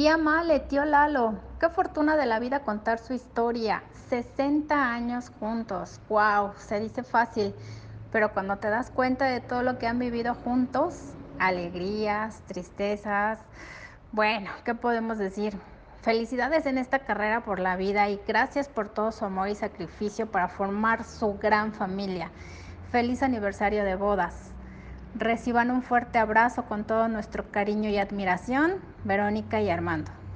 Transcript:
Tía Male, tío Lalo, qué fortuna de la vida contar su historia. 60 años juntos, wow, se dice fácil, pero cuando te das cuenta de todo lo que han vivido juntos, alegrías, tristezas, bueno, ¿qué podemos decir? Felicidades en esta carrera por la vida y gracias por todo su amor y sacrificio para formar su gran familia. Feliz aniversario de bodas. Reciban un fuerte abrazo con todo nuestro cariño y admiración, Verónica y Armando.